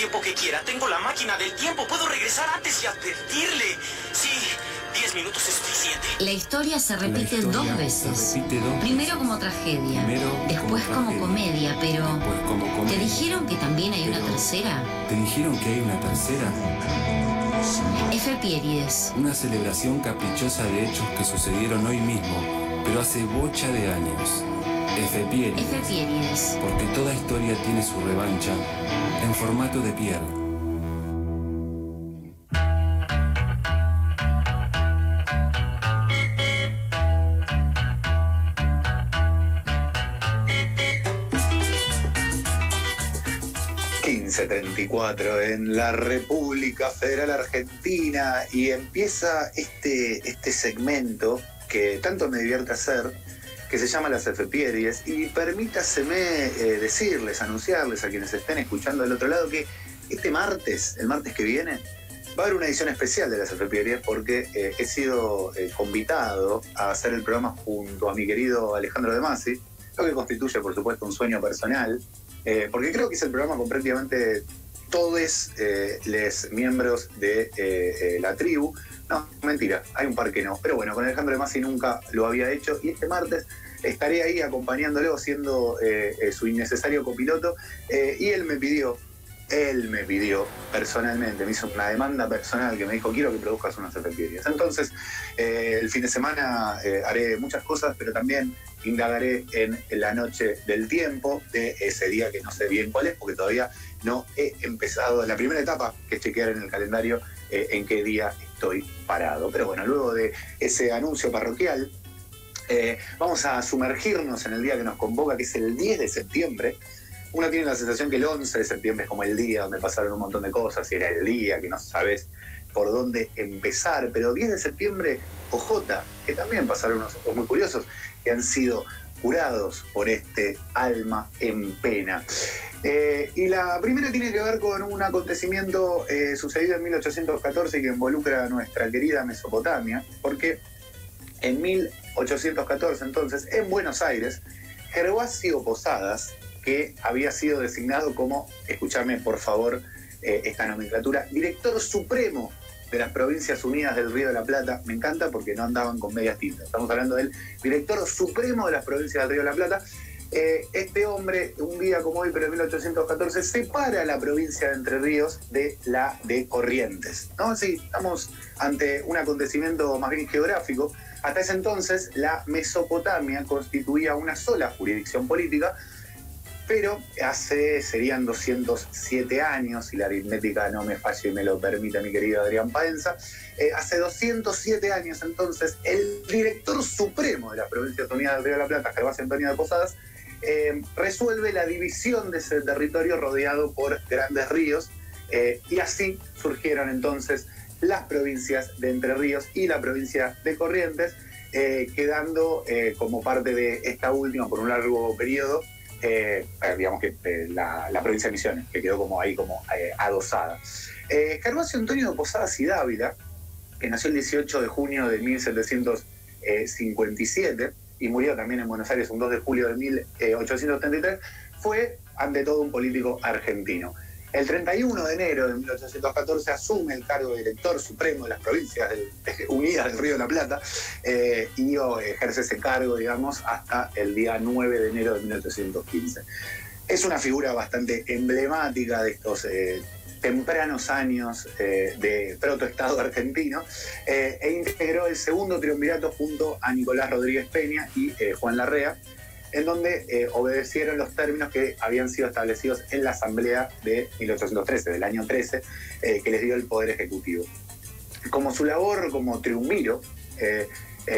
tiempo que quiera. Tengo la máquina del tiempo. Puedo regresar antes y advertirle. Sí, diez minutos es suficiente. La historia se repite, historia dos, veces. repite dos Primero como tragedia, Primero después como como, comedia, pero después como ¿te comedia. dijeron que también hay una Pero- tercera? ¿Te dijeron que hay una tercera? F. Pierides. Una celebración caprichosa de hechos que sucedieron hoy mismo, pero hace bocha de años. F. Pierides. porque toda historia tiene su revancha en formato de Pierre. en la República Federal Argentina y empieza este, este segmento que tanto me divierte hacer, que se llama las efemérides y permítaseme eh, decirles, anunciarles a quienes estén escuchando del otro lado que este martes, el martes que viene, va a haber una edición especial de las efemérides porque eh, he sido eh, convitado a hacer el programa junto a mi querido Alejandro De Masi, lo que constituye por supuesto un sueño personal, eh, porque creo que es el programa con prácticamente todos eh, los miembros de la tribu. No, mentira, hay un par que no. Pero bueno, con Alejandro de Masi nunca lo había hecho y este martes estaré ahí acompañándolo, siendo eh, eh, su innecesario copiloto. eh, y él me pidió, él me pidió personalmente, me hizo una demanda personal que me dijo, quiero que produzcas unas efemérides. Entonces, el fin de semana haré muchas cosas, pero también indagaré en la noche del tiempo de ese día que no sé bien cuál es, porque todavía no he empezado la primera etapa, que es chequear en el calendario eh, en qué día estoy parado. Pero bueno, luego de ese anuncio parroquial, eh, vamos a sumergirnos en el día que nos convoca, que es el 10 de septiembre. Uno tiene la sensación que el 11 de septiembre es como el día donde pasaron un montón de cosas y era el día que no sabes por dónde empezar, pero 10 de septiembre, OJ, que también pasaron unos ojos muy curiosos, que han sido curados por este alma en pena. Eh, y la primera tiene que ver con un acontecimiento eh, sucedido en 1814 que involucra a nuestra querida Mesopotamia, porque en 1814 entonces, en Buenos Aires, Gervasio Posadas, que había sido designado como, escúchame por favor eh, esta nomenclatura, director supremo de las Provincias Unidas del Río de la Plata, me encanta porque no andaban con medias tintas, estamos hablando del director supremo de las Provincias del Río de la Plata, eh, este hombre, un día como hoy, pero en 1814, separa la provincia de Entre Ríos de la de Corrientes. ¿no? Sí, estamos ante un acontecimiento más bien geográfico. Hasta ese entonces, la Mesopotamia constituía una sola jurisdicción política, pero hace, serían 207 años, si la aritmética no me falla y me lo permite mi querido Adrián Paenza, eh, hace 207 años entonces, el director supremo de las Provincias Unidas del Río de la Plata, Gervasio Antonio de Posadas, eh, resuelve la división de ese territorio rodeado por grandes ríos eh, y así surgieron entonces las provincias de Entre Ríos y la provincia de Corrientes, quedando como parte de esta última por un largo periodo, eh, eh, digamos que eh, la, provincia de Misiones, que quedó como ahí como adosada. Gervasio Antonio Posadas y Dávila, que nació el 18 de junio de 1757 y murió también en Buenos Aires un 2 de julio de 1833, fue ante todo un político argentino. El 31 de enero de 1814 asume el cargo de director supremo de las provincias unidas del Río de la Plata eh, y ejerce ese cargo, digamos, hasta el día 9 de enero de 1815. Es una figura bastante emblemática de estos eh, tempranos años eh, de protoestado argentino eh, e integró el segundo triunvirato junto a Nicolás Rodríguez Peña y Juan Larrea, en donde eh, obedecieron los términos que habían sido establecidos en la Asamblea de 1813, del año 13, eh, que les dio el Poder Ejecutivo. Como su labor como triunviro eh,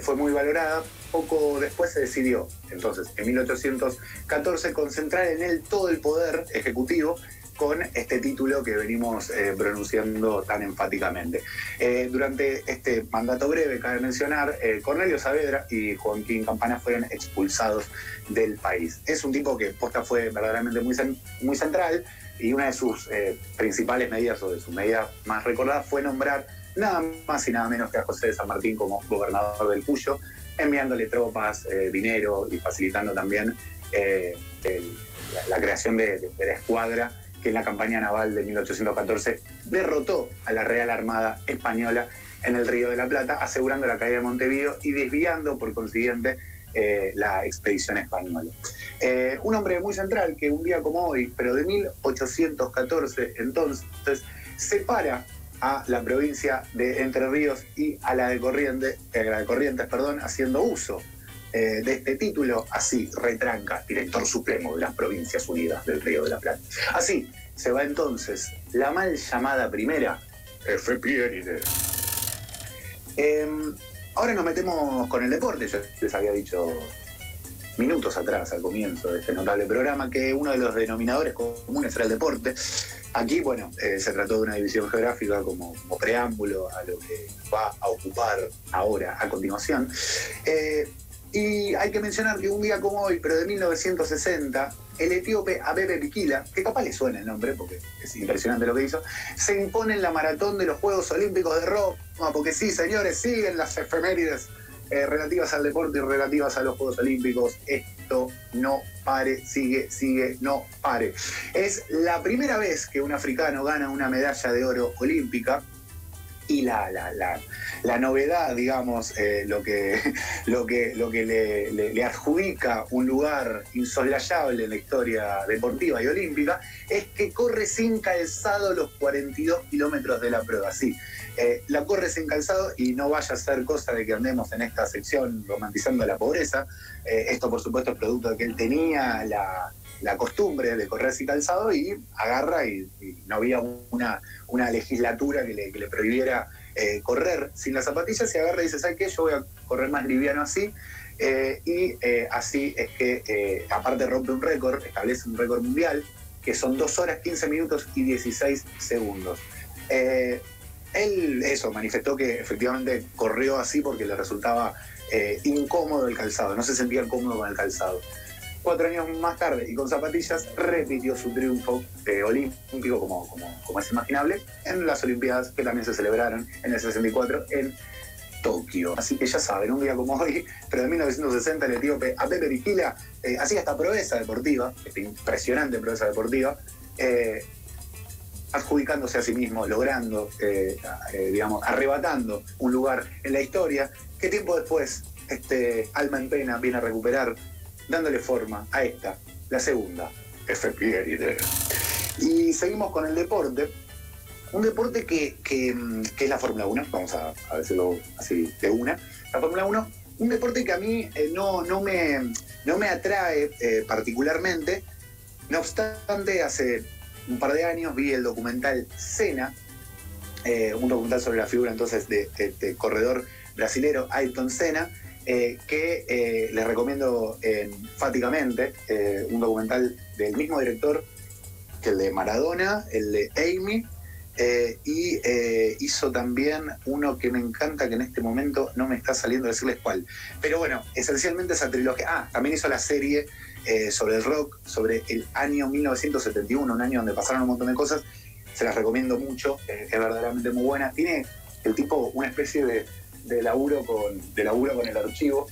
fue muy valorada, poco después se decidió, entonces, en 1814, concentrar en él todo el poder ejecutivo con este título que venimos eh, pronunciando tan enfáticamente. Eh, durante este mandato breve, cabe mencionar, eh, Cornelio Saavedra y Joaquín Campana fueron expulsados del país. Es un tipo que posta fue verdaderamente muy, muy central y una de sus principales medidas o de sus medidas más recordadas fue nombrar nada más y nada menos que a José de San Martín como gobernador del Cuyo, enviándole tropas, dinero y facilitando también la creación de, de- de la escuadra que en la campaña naval de 1814 derrotó a la Real Armada Española en el Río de la Plata, asegurando la caída de Montevideo y desviando, por consiguiente, eh, la expedición española. Eh, un hombre muy central que un día como hoy, pero de 1814, entonces, separa a la provincia de Entre Ríos y a la de, Corriente, eh, la de Corrientes, perdón, haciendo uso de este título, así retranca, director supremo de las Provincias Unidas del Río de la Plata. Así se va entonces la mal llamada primera F. Pieride. Em, ahora nos metemos con el deporte. Yo les había dicho minutos atrás, al comienzo de este notable programa, que uno de los denominadores comunes era el deporte. Aquí, bueno, eh, se trató de una división geográfica como, preámbulo a lo que va a ocupar ahora, a continuación. Eh, y hay que mencionar que un día como hoy, pero de 1960, el etíope Abebe Bikila, que capaz le suena el nombre porque es impresionante lo que hizo, se impone en la maratón de los Juegos Olímpicos de Roma, porque sí, señores, siguen las efemérides eh, relativas al deporte y relativas a los Juegos Olímpicos. Esto no pare, sigue, sigue, no pare. Es la primera vez que un africano gana una medalla de oro olímpica y la, la, la, la novedad, digamos, eh, lo que, lo que, lo que le, adjudica un lugar insoslayable en la historia deportiva y olímpica, es que corre sin calzado los 42 kilómetros de la prueba. Sí, eh, la corre sin calzado y no vaya a ser cosa de que andemos en esta sección romantizando la pobreza. Eh, esto, por supuesto, es producto de que él tenía la la costumbre de correr sin calzado y agarra y, no había una, una legislatura que le, que le prohibiera eh, correr sin las zapatillas y agarra y dice, ¿sabes qué? Yo voy a correr más liviano así. Eh, y eh, así es que, aparte rompe un récord, establece un récord mundial, que son 2 horas 15 minutos y 16 segundos. él, eso, manifestó que efectivamente corrió así porque le resultaba incómodo el calzado, no se sentía cómodo con el calzado. Cuatro años más tarde y con zapatillas repitió su triunfo eh, olímpico, como, como, es imaginable, en las Olimpiadas que también se celebraron en el 64 en Tokio. Así que ya saben, un día como hoy, pero de 1960, el etíope Abebe Bikila eh, hacía esta proeza deportiva, esta impresionante proeza deportiva, eh, adjudicándose a sí mismo, logrando, digamos, arrebatando un lugar en la historia, que tiempo después este alma en pena viene a recuperar dándole forma a esta, la segunda, FPRD. Y seguimos con el deporte. Un deporte que, es la Fórmula 1, vamos a, decirlo así de una. La Fórmula 1, un deporte que a mí eh, no, no, me, no me atrae eh, particularmente. No obstante, hace un par de años vi el documental Cena, eh, un documental sobre la figura entonces de, este corredor brasilero Ayrton Senna, eh, que eh, les recomiendo enfáticamente, eh, un documental del mismo director que el de Maradona, el de Amy, y hizo también uno que me encanta, que en este momento no me está saliendo decirles cuál. Pero bueno, esencialmente esa trilogía. Ah, también hizo la serie sobre el rock, sobre el año 1971, un año donde pasaron un montón de cosas. Se las recomiendo mucho, es verdaderamente muy buena. Tiene el tipo una especie de de laburo con, de con el archivo,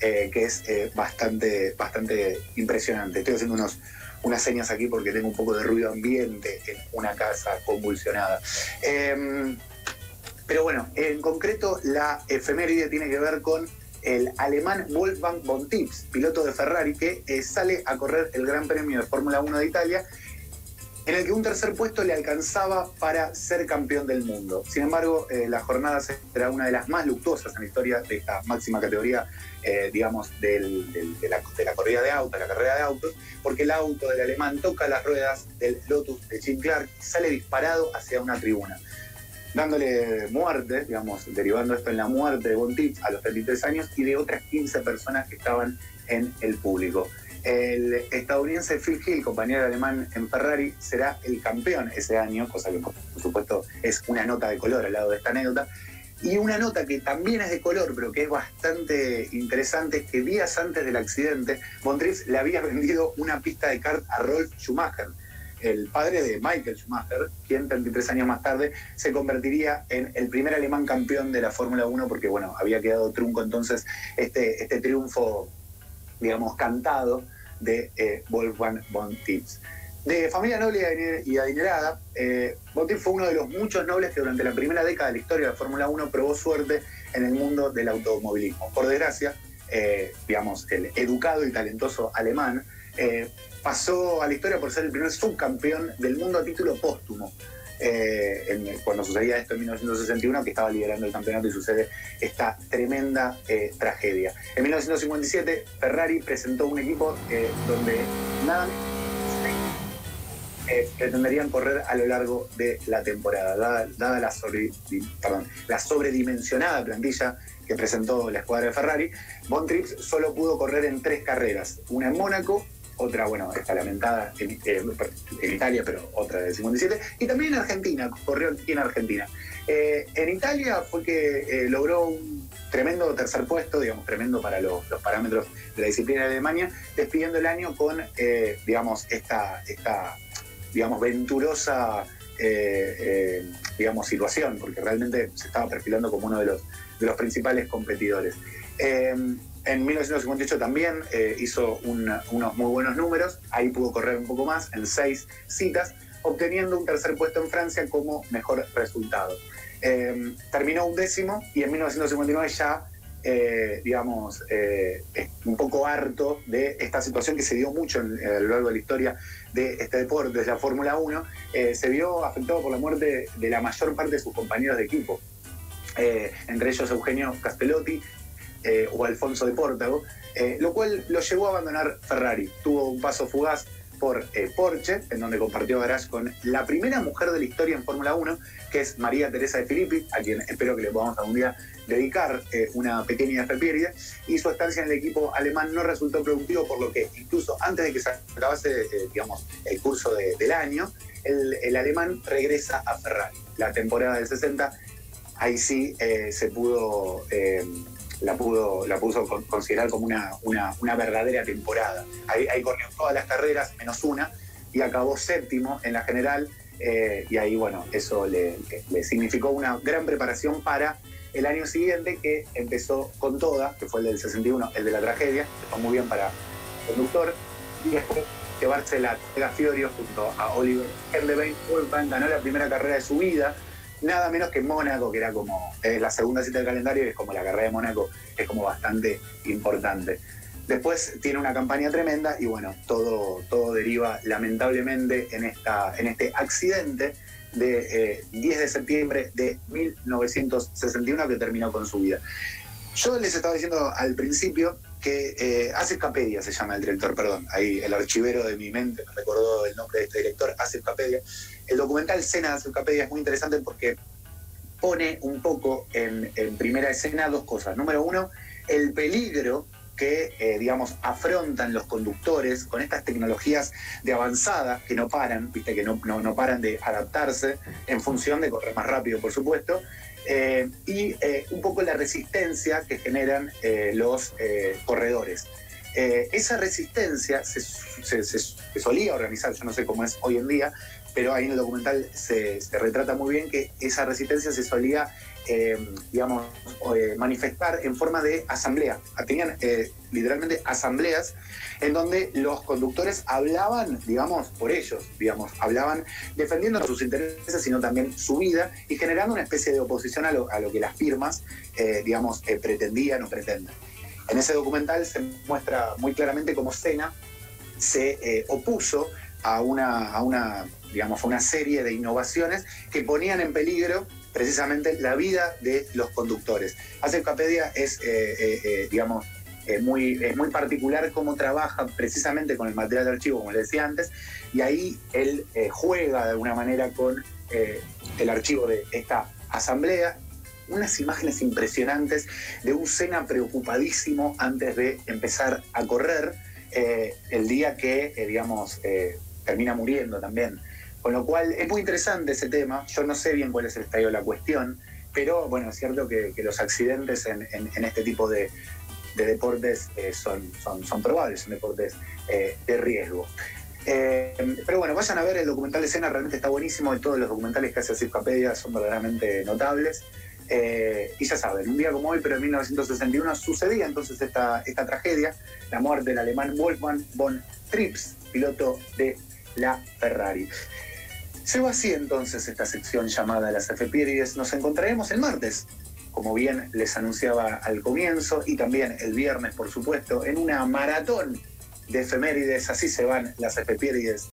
eh, que es eh, bastante, bastante impresionante. Estoy haciendo unos, unas señas aquí porque tengo un poco de ruido ambiente en una casa convulsionada. Em, pero bueno, en concreto la efeméride tiene que ver con el alemán Wolfgang von Tips, piloto de Ferrari, que eh, sale a correr el Gran Premio de Fórmula 1 de Italia en el que un tercer puesto le alcanzaba para ser campeón del mundo. Sin embargo, eh, la jornada será una de las más luctuosas en la historia de esta máxima categoría, eh, digamos, de, la, corrida de autos, la carrera de autos, porque el auto del alemán toca las ruedas del Lotus de Jim Clark y sale disparado hacia una tribuna dándole muerte, digamos, derivando esto en la muerte de Von a los 33 años y de otras 15 personas que estaban en el público. El estadounidense Phil Hill, compañero alemán en Ferrari, será el campeón ese año, cosa que por supuesto es una nota de color al lado de esta anécdota. Y una nota que también es de color, pero que es bastante interesante, es que días antes del accidente, Montrief le había vendido una pista de kart a Rolf Schumacher, el padre de Michael Schumacher, quien 33 años más tarde se convertiría en el primer alemán campeón de la Fórmula 1, porque bueno, había quedado trunco entonces este, este triunfo, digamos, cantado de eh, Wolfgang von. De familia noble y adinerada, eh, fue uno de los muchos nobles que durante la primera década de la historia de la Fórmula 1 probó suerte en el mundo del automovilismo. Por desgracia, eh, digamos, el educado y talentoso alemán eh, pasó a la historia por ser el primer subcampeón del mundo a título póstumo. Eh, cuando sucedía esto en 1961, que estaba liderando el campeonato y sucede esta tremenda tragedia. En 1957, Ferrari presentó un equipo donde nada pretenderían correr a lo largo de la temporada, dada, la, la sobredimensionada plantilla que presentó la escuadra de Ferrari, Von Trips solo pudo correr en tres carreras, una en Mónaco, otra, bueno, está lamentada en, Italia, pero otra de 57, y también en Argentina, corrió en Argentina. Eh, en Italia fue que eh, logró un tremendo tercer puesto, digamos, tremendo para los, parámetros de la disciplina de Alemania, despidiendo el año con, eh, digamos, esta, esta, digamos, venturosa, digamos, situación, porque realmente se estaba perfilando como uno de los de los principales competidores. Eh, en 1958 también eh, hizo unos muy buenos números, ahí pudo correr un poco más, en seis citas, obteniendo un tercer puesto en Francia como mejor resultado. Eh, terminó un décimo y en 1959 ya, digamos, un poco harto de esta situación que se dio mucho en, a lo largo de la historia de este deporte, de la Fórmula 1, se vio afectado por la muerte de la mayor parte de sus compañeros de equipo. Eh, entre ellos Eugenio Castellotti eh, o Alfonso de Pórtago, eh, lo cual lo llevó a abandonar Ferrari. Tuvo un paso fugaz por Porsche, en donde compartió garage con la primera mujer de la historia en Fórmula 1, que es María Teresa de Filippi, a quien espero que le podamos algún día dedicar una pequeña efeméride, y su estancia en el equipo alemán no resultó productivo, por lo que incluso antes de que se acabase digamos, el curso del año, el, alemán regresa a Ferrari. La temporada del 60 ahí sí eh, se pudo, eh, la pudo, la puso considerar como una, una, verdadera temporada. Ahí, corrió todas las carreras, menos una, y acabó séptimo en la general, eh, y ahí, bueno, eso le, significó una gran preparación para el año siguiente, que empezó con toda, que fue el del 61, el de la tragedia, que fue muy bien para el conductor, y después llevarse la Fiorio junto a Oliver Herlevein, ganó la primera carrera de su vida, nada menos que Mónaco, que era como es la segunda cita del calendario y es como la carrera de Mónaco, es como bastante importante. Después tiene una campaña tremenda y bueno, todo, todo deriva lamentablemente en, esta, en este accidente de 10 eh, de septiembre de 1961 que terminó con su vida. Yo les estaba diciendo al principio que eh, Asif se llama el director, perdón, ahí el archivero de mi mente me recordó el nombre de este director, Asif Capedia. El documental Cena de Asif Capedia es muy interesante porque pone un poco en, primera escena dos cosas. Número uno, el peligro que, eh, digamos, afrontan los conductores con estas tecnologías de avanzada que no paran, viste, que no, no paran de adaptarse en función de correr más rápido, por supuesto, eh, y eh, un poco la resistencia que generan eh, los corredores. esa resistencia se, solía organizar, yo no sé cómo es hoy en día, pero ahí en el documental se, retrata muy bien que esa resistencia se solía, digamos, manifestar en forma de asamblea. Tenían literalmente asambleas en donde los conductores hablaban, digamos, por ellos, digamos, hablaban defendiendo sus intereses, sino también su vida y generando una especie de oposición a lo, que las firmas, eh, digamos, eh, pretendían o pretenden. En ese documental se muestra muy claramente cómo Sena se eh, opuso a una, a una, digamos, a una serie de innovaciones que ponían en peligro precisamente la vida de los conductores. Hace Capedia es, digamos, es muy, es muy particular cómo trabaja precisamente con el material de archivo, como le decía antes, y ahí él eh, juega de alguna manera con eh, el archivo de esta asamblea. Unas imágenes impresionantes de un Sena preocupadísimo antes de empezar a correr, eh, el día que, digamos, termina muriendo también. Con lo cual es muy interesante ese tema. Yo no sé bien cuál es el estadio de la cuestión, pero bueno, es cierto que, los accidentes en, este tipo de, de deportes eh, son, son, son, probables, son deportes eh, de riesgo. Eh, pero bueno, vayan a ver el documental de escena, realmente está buenísimo. Y todos los documentales que hace Circapedia son verdaderamente notables. y ya saben, un día como hoy, pero en 1961, sucedía entonces esta, esta tragedia, la muerte del alemán Wolfgang von Trips, piloto de la Ferrari. Se va así entonces esta sección llamada Las Efemérides. Nos encontraremos el martes, como bien les anunciaba al comienzo, y también el viernes, por supuesto, en una maratón de efemérides. Así se van las efemérides